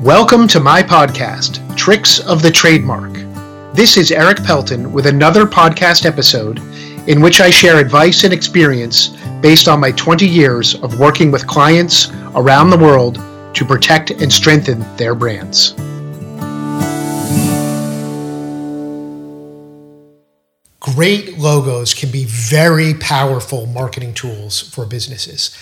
Welcome to my podcast, Tricks of the Trademark. This is Eric Pelton with another podcast episode in which I share advice and experience based on my 20 years of working with clients around the world to protect and strengthen their brands. Great logos can be very powerful marketing tools for businesses.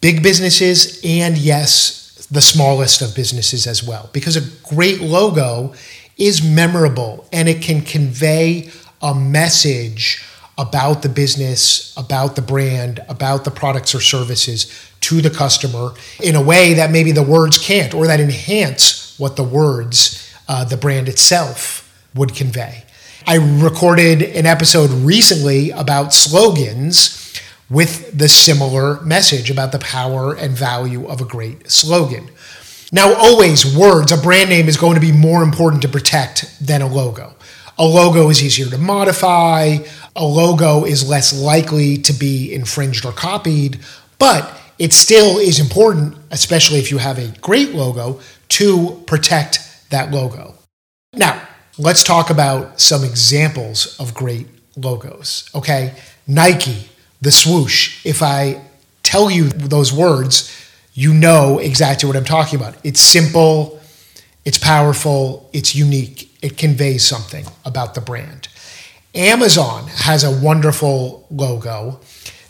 Big businesses, and yes, the smallest of businesses as well, because a great logo is memorable and it can convey a message about the business, about the brand, about the products or services to the customer in a way that maybe the words can't or that enhance what the words, uh, the brand itself would convey. I recorded an episode recently about slogans with the similar message about the power and value of a great slogan. Now, always words, a brand name is going to be more important to protect than a logo. A logo is easier to modify, a logo is less likely to be infringed or copied, but it still is important, especially if you have a great logo, to protect that logo. Now, let's talk about some examples of great logos. Okay, Nike, the swoosh. If I tell you those words, you know exactly what I'm talking about. It's simple, it's powerful, it's unique, it conveys something about the brand. Amazon has a wonderful logo.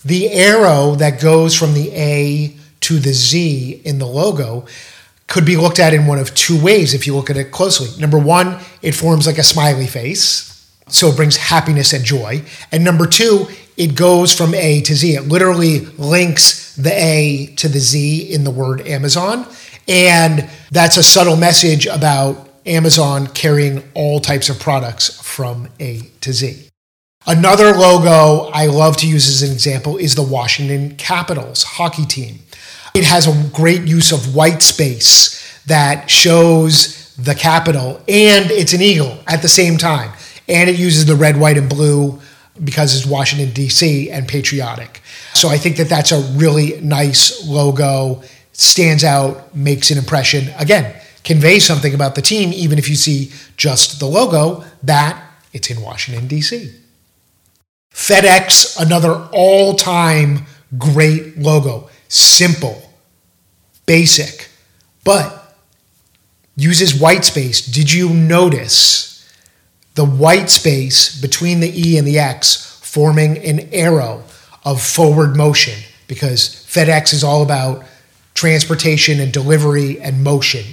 The arrow that goes from the A to the Z in the logo could be looked at in one of two ways if you look at it closely. Number one, it forms like a smiley face, so it brings happiness and joy. And number two, it goes from A to Z. It literally links the A to the Z in the word Amazon. And that's a subtle message about Amazon carrying all types of products from A to Z. Another logo I love to use as an example is the Washington Capitals hockey team. It has a great use of white space that shows the capital and it's an eagle at the same time. And it uses the red, white, and blue because it's Washington, D.C. and patriotic. So I think that that's a really nice logo, stands out, makes an impression. Again, conveys something about the team, even if you see just the logo, that it's in Washington, D.C. FedEx, another all time great logo. Simple, basic, but uses white space. Did you notice the white space between the E and the X forming an arrow of forward motion? Because FedEx is all about transportation and delivery and motion.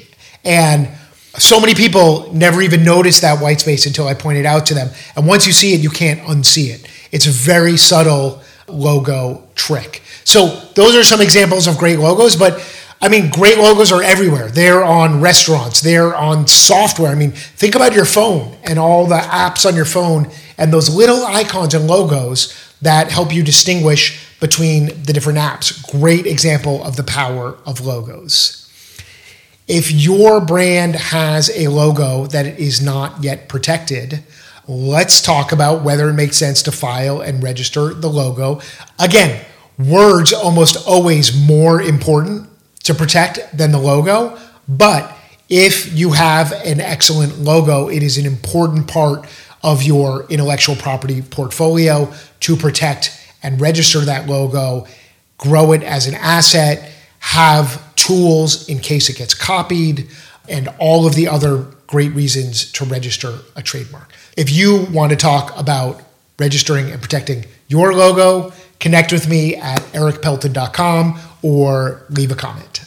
And so many people never even notice that white space until I pointed out to them. And once you see it, you can't unsee it. It's a very subtle logo trick. So those are some examples of great logos, but I mean, great logos are everywhere. They're on restaurants, they're on software. I mean, think about your phone and all the apps on your phone and those little icons and logos that help you distinguish between the different apps. Great example of the power of logos. If your brand has a logo that is not yet protected, let's talk about whether it makes sense to file and register the logo. Again, words almost always more important to protect than the logo, but if you have an excellent logo, it is an important part of your intellectual property portfolio to protect and register that logo, grow it as an asset, have tools in case it gets copied, and all of the other great reasons to register a trademark. If you want to talk about registering and protecting your logo, connect with me at ericpelton.com or leave a comment.